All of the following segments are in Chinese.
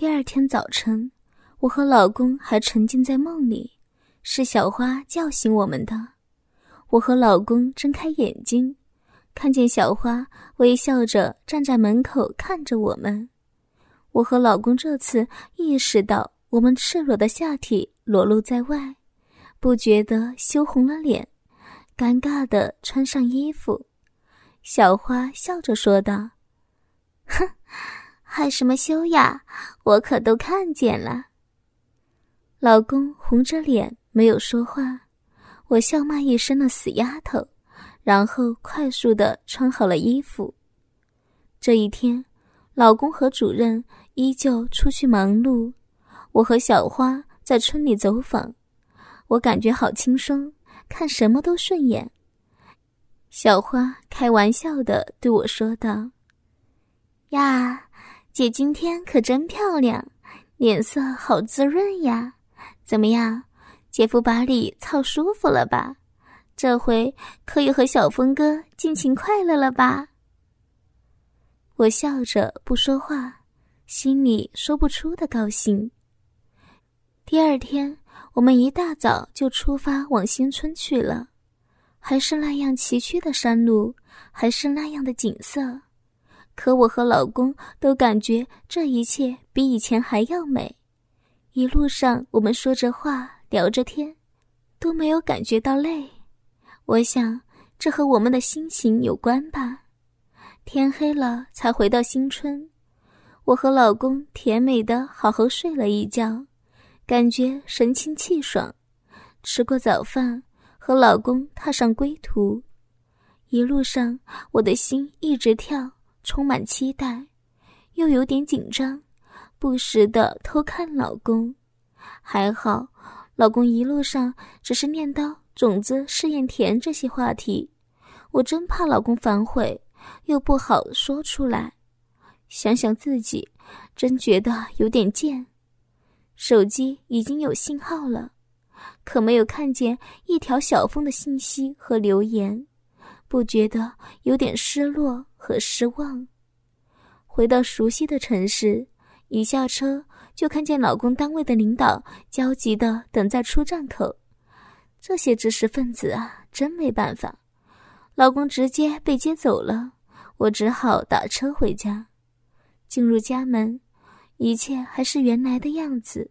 第二天早晨，我和老公还沉浸在梦里，是小花叫醒我们的。我和老公睁开眼睛，看见小花微笑着站在门口看着我们。我和老公这次意识到我们赤裸的下体裸露在外，不觉得羞红了脸，尴尬的穿上衣服。小花笑着说道：“哼。”害什么羞呀？我可都看见了。老公红着脸没有说话，我笑骂一声的死丫头，然后快速的穿好了衣服。这一天，老公和主任依旧出去忙碌，我和小花在村里走访，我感觉好轻松，看什么都顺眼。小花开玩笑的对我说道：“呀。”姐今天可真漂亮，脸色好滋润呀！怎么样，姐夫把你操舒服了吧？这回可以和小峰哥尽情快乐了吧？我笑着不说话，心里说不出的高兴。第二天，我们一大早就出发往新村去了，还是那样崎岖的山路，还是那样的景色。可我和老公都感觉这一切比以前还要美。一路上，我们说着话，聊着天，都没有感觉到累。我想，这和我们的心情有关吧。天黑了才回到新村，我和老公甜美的好好睡了一觉，感觉神清气爽。吃过早饭，和老公踏上归途。一路上，我的心一直跳。充满期待，又有点紧张，不时的偷看老公。还好，老公一路上只是念叨“种子试验田”这些话题，我真怕老公反悔，又不好说出来。想想自己，真觉得有点贱。手机已经有信号了，可没有看见一条小峰的信息和留言。不觉得有点失落和失望。回到熟悉的城市，一下车就看见老公单位的领导焦急的等在出站口。这些知识分子啊，真没办法。老公直接被接走了，我只好打车回家。进入家门，一切还是原来的样子，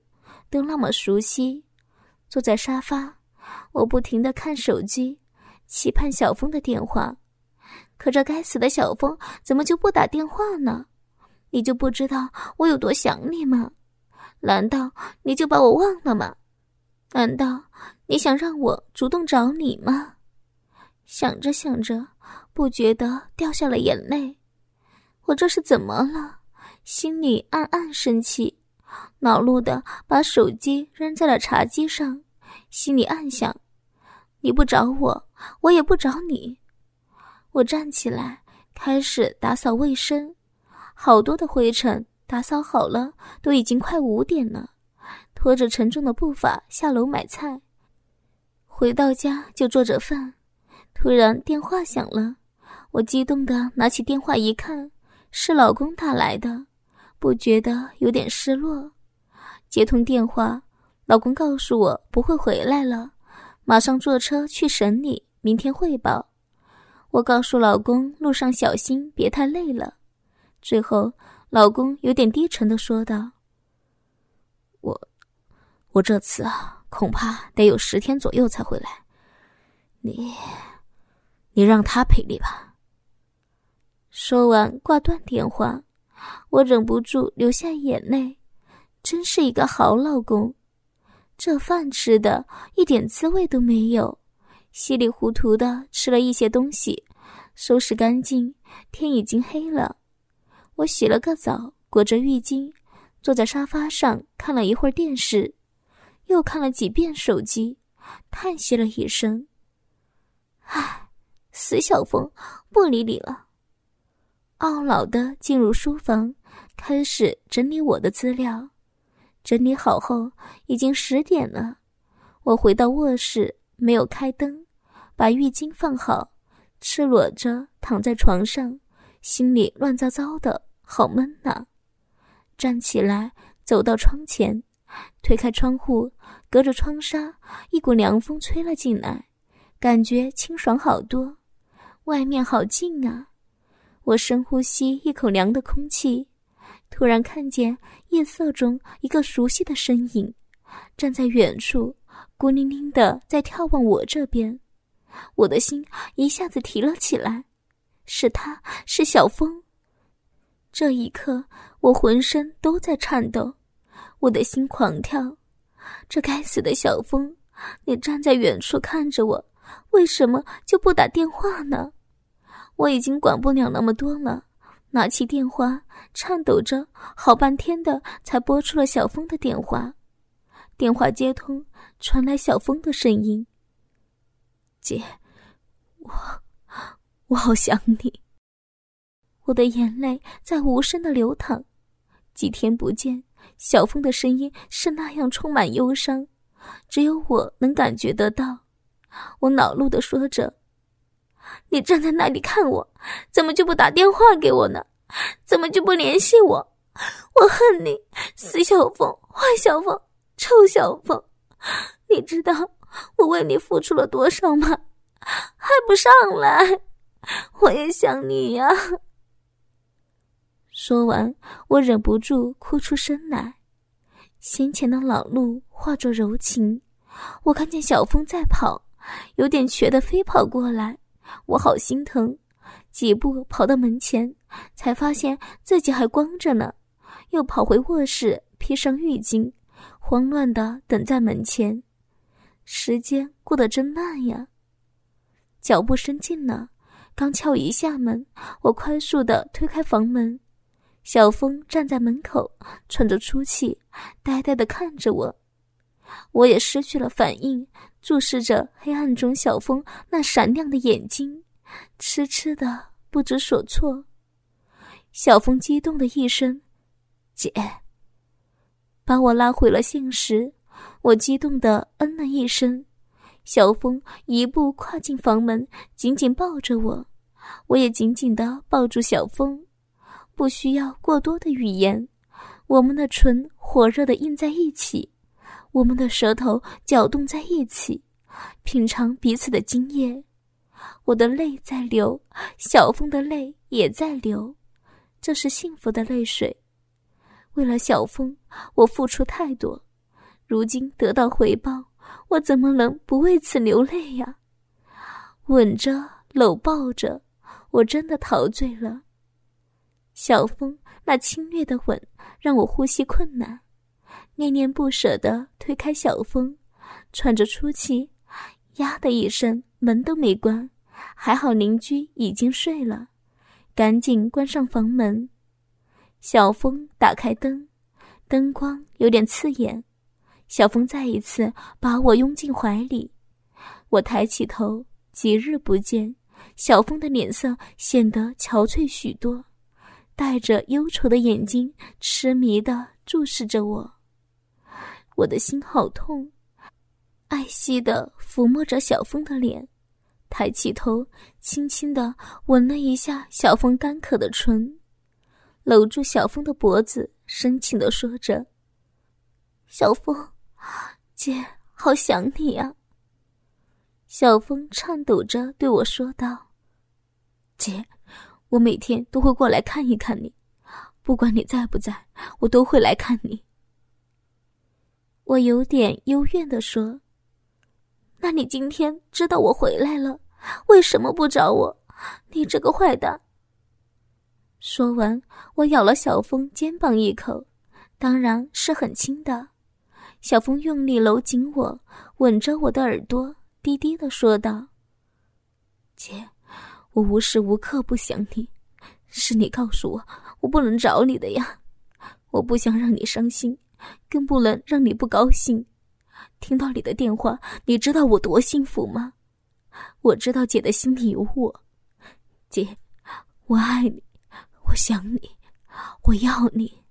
都那么熟悉。坐在沙发，我不停的看手机。期盼小峰的电话，可这该死的小峰怎么就不打电话呢？你就不知道我有多想你吗？难道你就把我忘了吗？难道你想让我主动找你吗？想着想着，不觉得掉下了眼泪。我这是怎么了？心里暗暗生气，恼怒的把手机扔在了茶几上，心里暗想。你不找我，我也不找你。我站起来，开始打扫卫生。好多的灰尘，打扫好了，都已经快五点了。拖着沉重的步伐下楼买菜。回到家就做着饭，突然电话响了。我激动的拿起电话一看，是老公打来的，不觉得有点失落。接通电话，老公告诉我不会回来了。马上坐车去省里，明天汇报。我告诉老公路上小心，别太累了。最后，老公有点低沉的说道：“我，我这次啊，恐怕得有十天左右才回来。你，你让他陪你吧。”说完挂断电话，我忍不住流下眼泪。真是一个好老公。这饭吃的一点滋味都没有，稀里糊涂的吃了一些东西，收拾干净，天已经黑了。我洗了个澡，裹着浴巾，坐在沙发上看了一会儿电视，又看了几遍手机，叹息了一声：“唉，死小峰，不理你了。”懊恼的进入书房，开始整理我的资料。整理好后，已经十点了。我回到卧室，没有开灯，把浴巾放好，赤裸着躺在床上，心里乱糟糟的，好闷呐。站起来，走到窗前，推开窗户，隔着窗纱，一股凉风吹了进来，感觉清爽好多。外面好静啊！我深呼吸一口凉的空气，突然看见夜色中一个熟悉的身影，站在远处，孤零零的在眺望我这边。我的心一下子提了起来，是他是小风。这一刻，我浑身都在颤抖，我的心狂跳。这该死的小风，你站在远处看着我，为什么就不打电话呢？我已经管不了那么多了，拿起电话，颤抖着，好半天的才拨出了小峰的电话。电话接通，传来小峰的声音：“姐，我，我好想你。”我的眼泪在无声的流淌。几天不见，小峰的声音是那样充满忧伤，只有我能感觉得到。我恼怒的说着。你站在那里看我，怎么就不打电话给我呢？怎么就不联系我？我恨你，死小峰，坏小峰，臭小凤！你知道我为你付出了多少吗？还不上来！我也想你呀。说完，我忍不住哭出声来。先前的老路化作柔情，我看见小风在跑，有点瘸的飞跑过来。我好心疼，几步跑到门前，才发现自己还光着呢，又跑回卧室，披上浴巾，慌乱的等在门前。时间过得真慢呀。脚步声近了，刚敲一下门，我快速的推开房门，小峰站在门口，喘着粗气，呆呆的看着我。我也失去了反应，注视着黑暗中小峰那闪亮的眼睛，痴痴的不知所措。小峰激动的一声：“姐！”把我拉回了现实。我激动的嗯了一声。小峰一步跨进房门，紧紧抱着我，我也紧紧的抱住小峰。不需要过多的语言，我们的唇火热的印在一起。我们的舌头搅动在一起，品尝彼此的今夜。我的泪在流，小峰的泪也在流，这是幸福的泪水。为了小峰，我付出太多，如今得到回报，我怎么能不为此流泪呀？吻着，搂抱着，我真的陶醉了。小峰那侵略的吻，让我呼吸困难。念念不舍地推开小峰，喘着粗气，呀的一声，门都没关。还好邻居已经睡了，赶紧关上房门。小峰打开灯，灯光有点刺眼。小峰再一次把我拥进怀里，我抬起头，几日不见，小峰的脸色显得憔悴许多，带着忧愁的眼睛痴迷地注视着我。我的心好痛，爱惜的抚摸着小峰的脸，抬起头，轻轻的吻了一下小峰干渴的唇，搂住小峰的脖子，深情的说着：“小峰，姐好想你呀。”小峰颤抖着对我说道：“姐，我每天都会过来看一看你，不管你在不在，我都会来看你。”我有点幽怨的说：“那你今天知道我回来了，为什么不找我？你这个坏蛋！”说完，我咬了小峰肩膀一口，当然是很轻的。小峰用力搂紧我，吻着我的耳朵，低低的说道：“姐，我无时无刻不想你，是你告诉我我不能找你的呀，我不想让你伤心。”更不能让你不高兴。听到你的电话，你知道我多幸福吗？我知道姐的心里有我，姐，我爱你，我想你，我要你。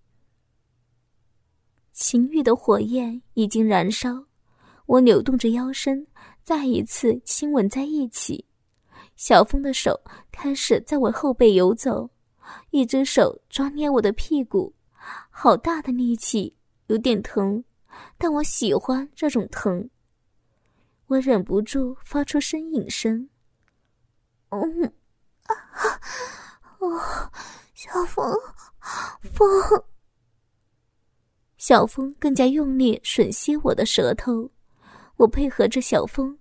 情欲的火焰已经燃烧，我扭动着腰身，再一次亲吻在一起。小峰的手开始在我后背游走，一只手抓捏我的屁股，好大的力气。有点疼，但我喜欢这种疼。我忍不住发出呻吟声。嗯，啊，哦，小风，风。小风更加用力吮吸我的舌头，我配合着小风，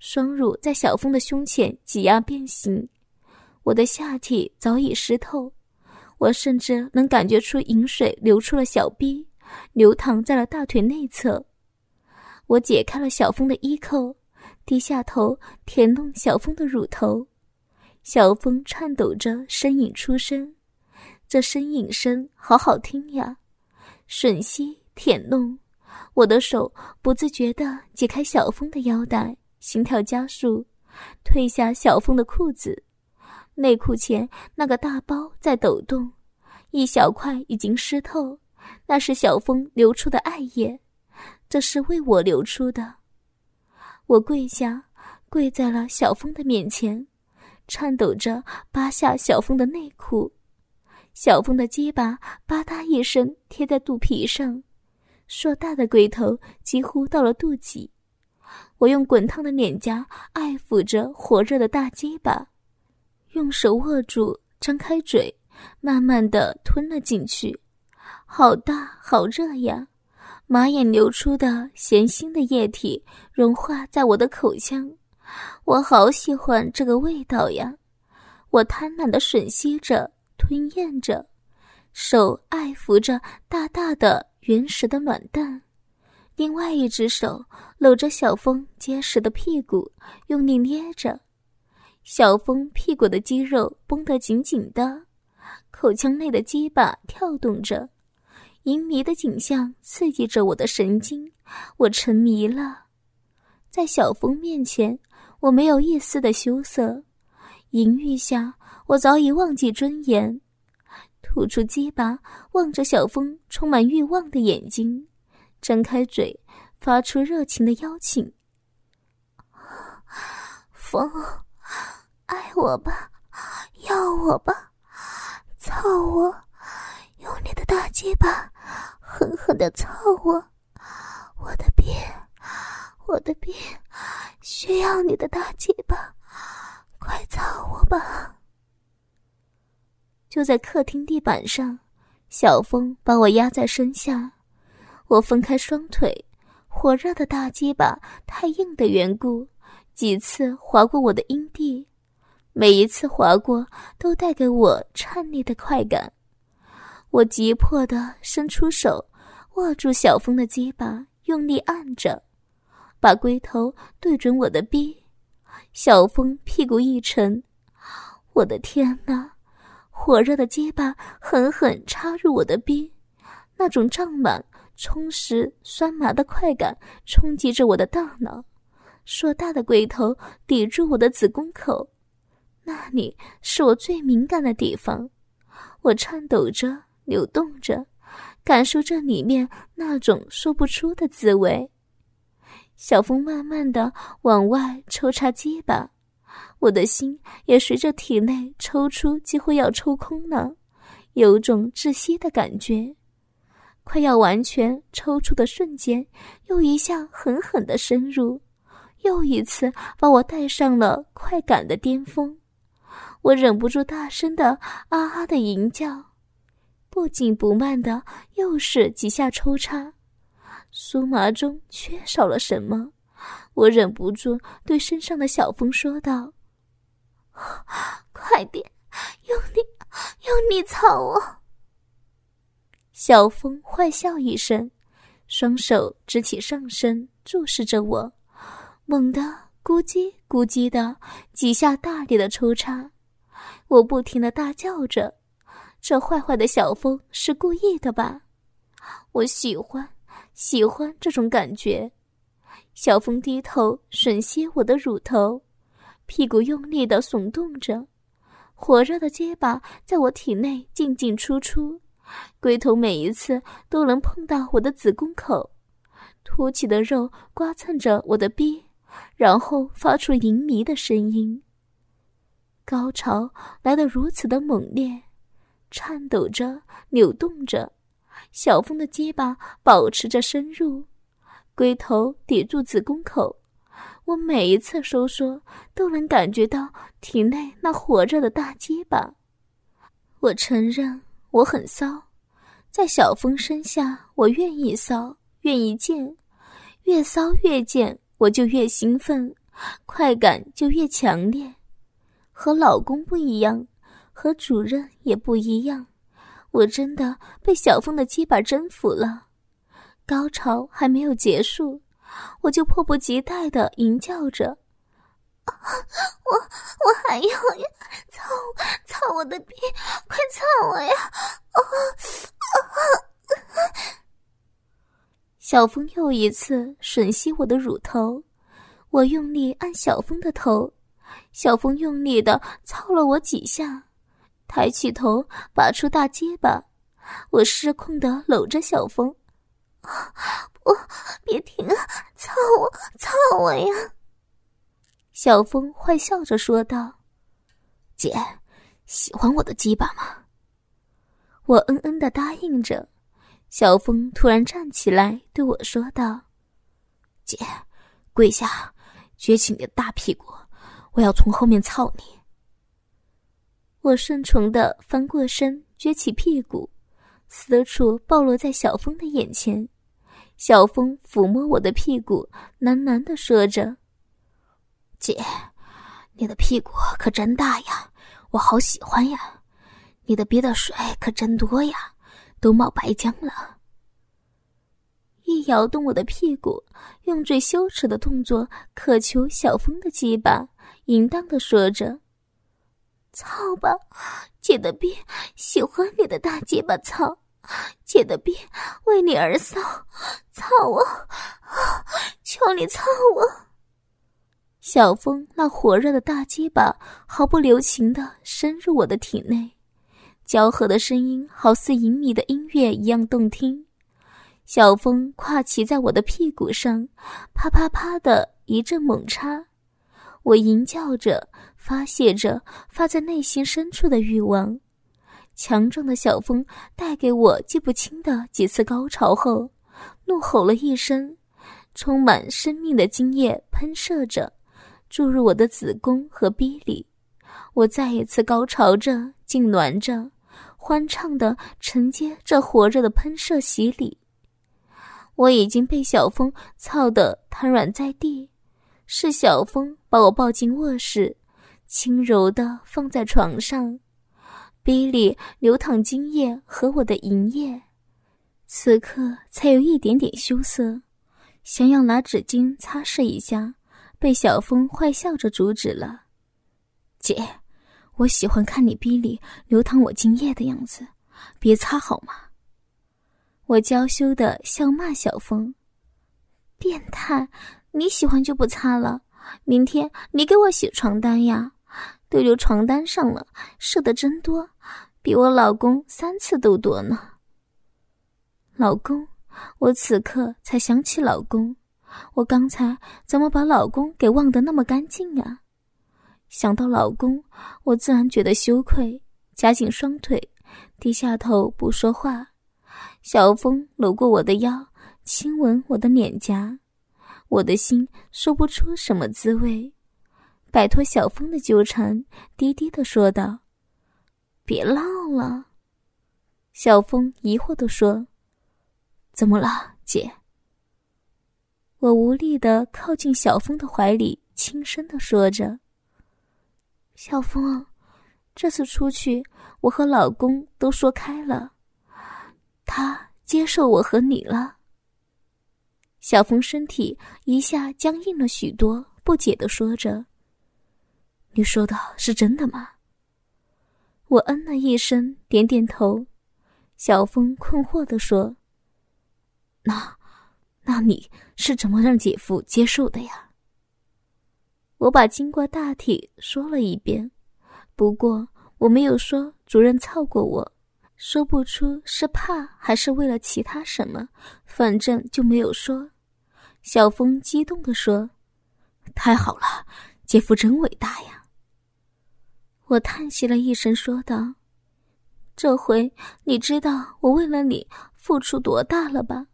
双乳在小风的胸前挤压变形，我的下体早已湿透，我甚至能感觉出饮水流出了小臂，流淌在了大腿内侧。我解开了小风的衣扣，低下头舔弄小风的乳头，小风颤抖着呻吟出声，这呻吟声好好听呀。吮吸舔弄，我的手不自觉地解开小峰的腰带，心跳加速，褪下小峰的裤子，内裤前那个大包在抖动，一小块已经湿透，那是小峰流出的爱液，这是为我流出的。我跪下，跪在了小峰的面前，颤抖着扒下小峰的内裤。小峰的鸡巴吧嗒一声贴在肚皮上，硕大的龟头几乎到了肚脐。我用滚烫的脸颊爱抚着火热的大鸡巴，用手握住，张开嘴，慢慢的吞了进去。好大，好热呀！马眼流出的咸腥的液体融化在我的口腔，我好喜欢这个味道呀！我贪婪的吮吸着。吞咽着，手爱抚着大大的原始的卵蛋，另外一只手搂着小峰结实的屁股，用力捏着。小峰屁股的肌肉绷得紧紧的，口腔内的鸡巴跳动着，淫迷的景象刺激着我的神经，我沉迷了。在小峰面前，我没有一丝的羞涩，淫欲下。我早已忘记尊严，吐出鸡巴，望着小峰充满欲望的眼睛，张开嘴，发出热情的邀请。风，爱我吧，要我吧，操我，用你的大鸡巴狠狠的操我，我的病，我的病，需要你的大鸡巴，快操我吧。就在客厅地板上，小风把我压在身下，我分开双腿，火热的大鸡巴太硬的缘故，几次划过我的阴蒂，每一次划过都带给我颤栗的快感。我急迫地伸出手，握住小风的鸡巴，用力按着，把龟头对准我的逼。小风屁股一沉，我的天哪！火热的鸡巴狠狠插入我的逼，那种胀满、充实、酸麻的快感冲击着我的大脑。硕大的龟头抵住我的子宫口，那里是我最敏感的地方。我颤抖着、扭动着，感受这里面那种说不出的滋味。小风慢慢的往外抽插鸡巴。我的心也随着体内抽出，几乎要抽空了，有种窒息的感觉。快要完全抽出的瞬间，又一下狠狠的深入，又一次把我带上了快感的巅峰。我忍不住大声的啊啊的吟叫，不紧不慢的又是几下抽插，酥麻中缺少了什么。我忍不住对身上的小风说道：“快点，用力，用力操我！”小风坏笑一声，双手直起上身，注视着我，猛地咕叽咕叽的几下大力的抽插。我不停的大叫着：“这坏坏的小风是故意的吧？”我喜欢，喜欢这种感觉。小风低头吮吸我的乳头，屁股用力的耸动着，火热的结巴在我体内进进出出，龟头每一次都能碰到我的子宫口，凸起的肉刮蹭着我的逼，然后发出淫迷的声音。高潮来得如此的猛烈，颤抖着，扭动着，小峰的结巴保持着深入，龟头抵住子宫口。我每一次收缩，都能感觉到体内那火热的大鸡巴。我承认我很骚，在小峰身下，我愿意骚，愿意贱，越骚越贱，我就越兴奋，快感就越强烈。和老公不一样，和主任也不一样，我真的被小峰的鸡巴征服了。高潮还没有结束。我就迫不及待的吟叫着：“我我还要呀，操操我的逼，快操我呀！”啊啊小峰又一次吮吸我的乳头，我用力按小峰的头，小峰用力的操了我几下，抬起头拔出大结巴，我失控的搂着小峰。不，别停啊！操我，操我呀！小峰坏笑着说道：“姐，喜欢我的鸡巴吗？”我嗯嗯的答应着。小峰突然站起来对我说道：“姐，跪下，撅起你的大屁股，我要从后面操你。”我顺从的翻过身，撅起屁股。私处暴露在小峰的眼前，小峰抚摸我的屁股，喃喃的说着：“姐，你的屁股可真大呀，我好喜欢呀！你的憋的水可真多呀，都冒白浆了。”一摇动我的屁股，用最羞耻的动作渴求小峰的鸡巴，淫荡的说着：“操吧，姐的逼，喜欢你的大鸡巴操。”姐的逼为你而骚，操我！求你操我！小峰那火热的大鸡巴毫不留情的深入我的体内，交合的声音好似隐秘的音乐一样动听。小峰跨骑在我的屁股上，啪啪啪的一阵猛插，我吟叫着，发泄着发在内心深处的欲望。强壮的小峰带给我记不清的几次高潮后，怒吼了一声，充满生命的精液喷射着，注入我的子宫和逼里。我再一次高潮着，痉挛着，欢畅的承接这火热的喷射洗礼。我已经被小峰操得瘫软在地，是小峰把我抱进卧室，轻柔的放在床上。鼻里流淌精液和我的银液，此刻才有一点点羞涩，想要拿纸巾擦拭一下，被小峰坏笑着阻止了。姐，我喜欢看你逼里流淌我精液的样子，别擦好吗？我娇羞的笑骂小峰：“变态，你喜欢就不擦了，明天你给我洗床单呀。”都留床单上了，射的真多，比我老公三次都多呢。老公，我此刻才想起老公，我刚才怎么把老公给忘得那么干净啊？想到老公，我自然觉得羞愧，夹紧双腿，低下头不说话。小风搂过我的腰，亲吻我的脸颊，我的心说不出什么滋味。摆脱小峰的纠缠，低低的说道：“别闹了。”小峰疑惑的说：“怎么了，姐？”我无力的靠近小峰的怀里，轻声的说着：“小峰，这次出去，我和老公都说开了，他接受我和你了。”小峰身体一下僵硬了许多，不解的说着。你说的是真的吗？我嗯了一声，点点头。小峰困惑的说：“那，那你是怎么让姐夫接受的呀？”我把经过大体说了一遍，不过我没有说主任操过我，说不出是怕还是为了其他什么，反正就没有说。小峰激动的说：“太好了，姐夫真伟大呀！”我叹息了一声，说道：“这回你知道我为了你付出多大了吧？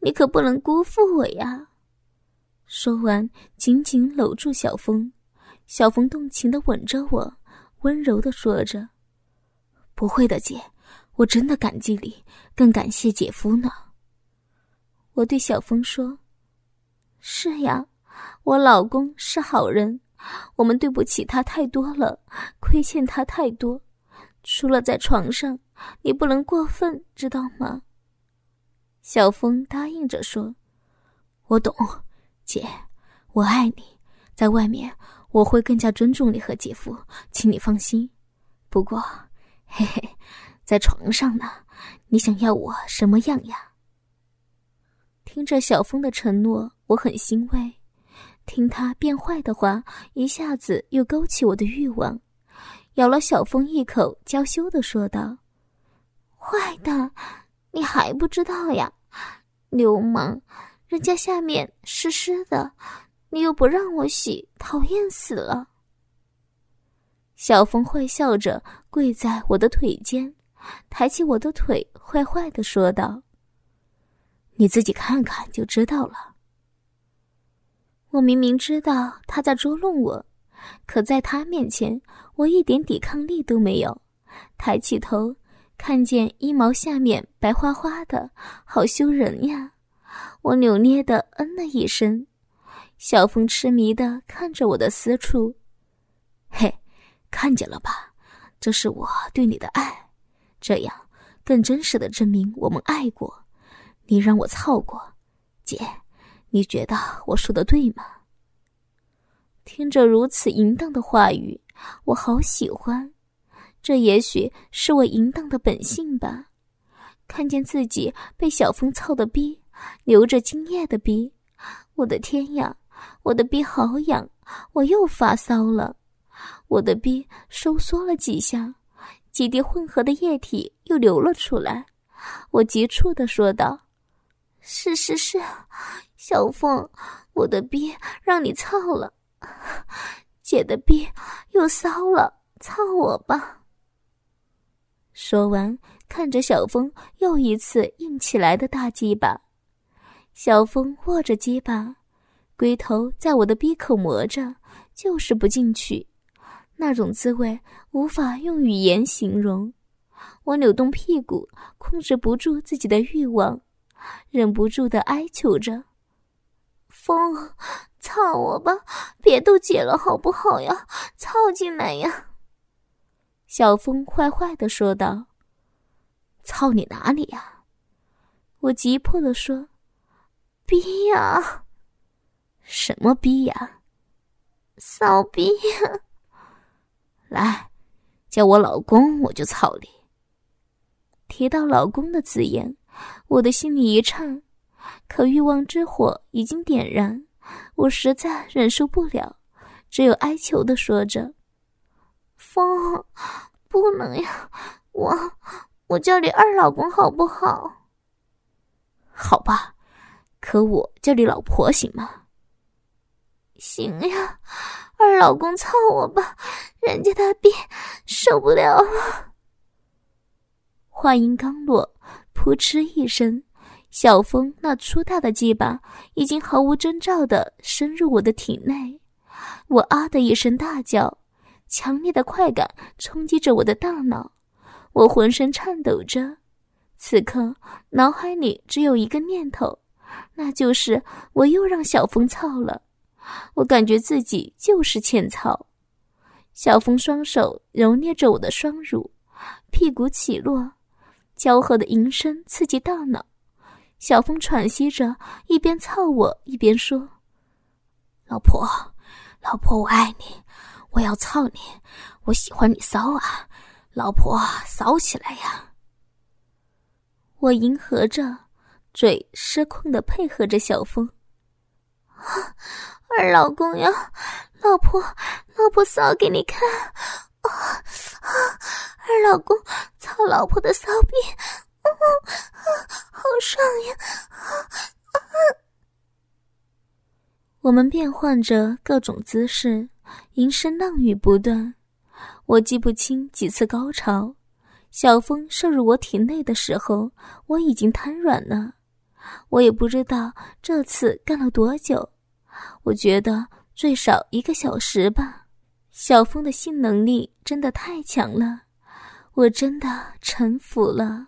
你可不能辜负我呀！说完，紧紧搂住小峰，小峰动情的吻着我，温柔的说着：“不会的，姐，我真的感激你，更感谢姐夫呢。”我对小峰说：“是呀，我老公是好人，我们对不起他太多了，亏欠他太多。除了在床上，你不能过分，知道吗？”小峰答应着说：“我懂，姐，我爱你。在外面，我会更加尊重你和姐夫，请你放心。不过，嘿嘿，在床上呢，你想要我什么样呀？”听着小峰的承诺，我很欣慰。听他变坏的话，一下子又勾起我的欲望。咬了小峰一口，娇羞的说道：“坏蛋，你还不知道呀？流氓，人家下面湿湿的，你又不让我洗，讨厌死了。”小峰坏笑着跪在我的腿间，抬起我的腿，坏坏的说道。你自己看看就知道了。我明明知道他在捉弄我，可在他面前，我一点抵抗力都没有。抬起头，看见衣毛下面白花花的，好羞人呀！我扭捏的嗯了一声。小风痴迷的看着我的私处，嘿，看见了吧？这是我对你的爱，这样更真实的证明我们爱过。你让我操过，姐，你觉得我说的对吗？听着如此淫荡的话语，我好喜欢。这也许是我淫荡的本性吧。看见自己被小风操的逼，流着精液的逼，我的天呀，我的逼好痒，我又发骚了。我的逼收缩了几下，几滴混合的液体又流了出来。我急促的说道。是是是，小凤，我的逼让你操了，姐的逼又骚了，操我吧。说完，看着小峰又一次硬起来的大鸡巴，小峰握着鸡巴，龟头在我的逼口磨着，就是不进去，那种滋味无法用语言形容。我扭动屁股，控制不住自己的欲望。忍不住的哀求着：“风，操我吧，别斗姐了，好不好呀？操进来呀！”小风坏坏的说道：“操你哪里呀？”我急迫的说：“逼呀！什么逼呀？骚逼呀！来，叫我老公，我就操你。”提到老公的字眼。我的心里一颤，可欲望之火已经点燃，我实在忍受不了，只有哀求的说着：“风，不能呀，我我叫你二老公好不好？好吧，可我叫你老婆行吗？行呀，二老公操我吧，人家的逼受不了了。”话音刚落。扑哧一声，小风那粗大的鸡巴已经毫无征兆的深入我的体内，我啊的一声大叫，强烈的快感冲击着我的大脑，我浑身颤抖着。此刻脑海里只有一个念头，那就是我又让小风操了。我感觉自己就是欠操。小风双手揉捏着我的双乳，屁股起落。交合的吟声刺激大脑，小风喘息着，一边操我一边说：“老婆，老婆，我爱你，我要操你，我喜欢你骚啊，老婆，骚起来呀！”我迎合着，嘴失控的配合着小风：“二老公呀，老婆，老婆骚给你看。”啊啊！二老公操老婆的骚逼，好爽呀！啊啊！我们变换着各种姿势，吟声浪语不断。我记不清几次高潮，小风射入我体内的时候，我已经瘫软了。我也不知道这次干了多久，我觉得最少一个小时吧。小风的性能力真的太强了，我真的臣服了。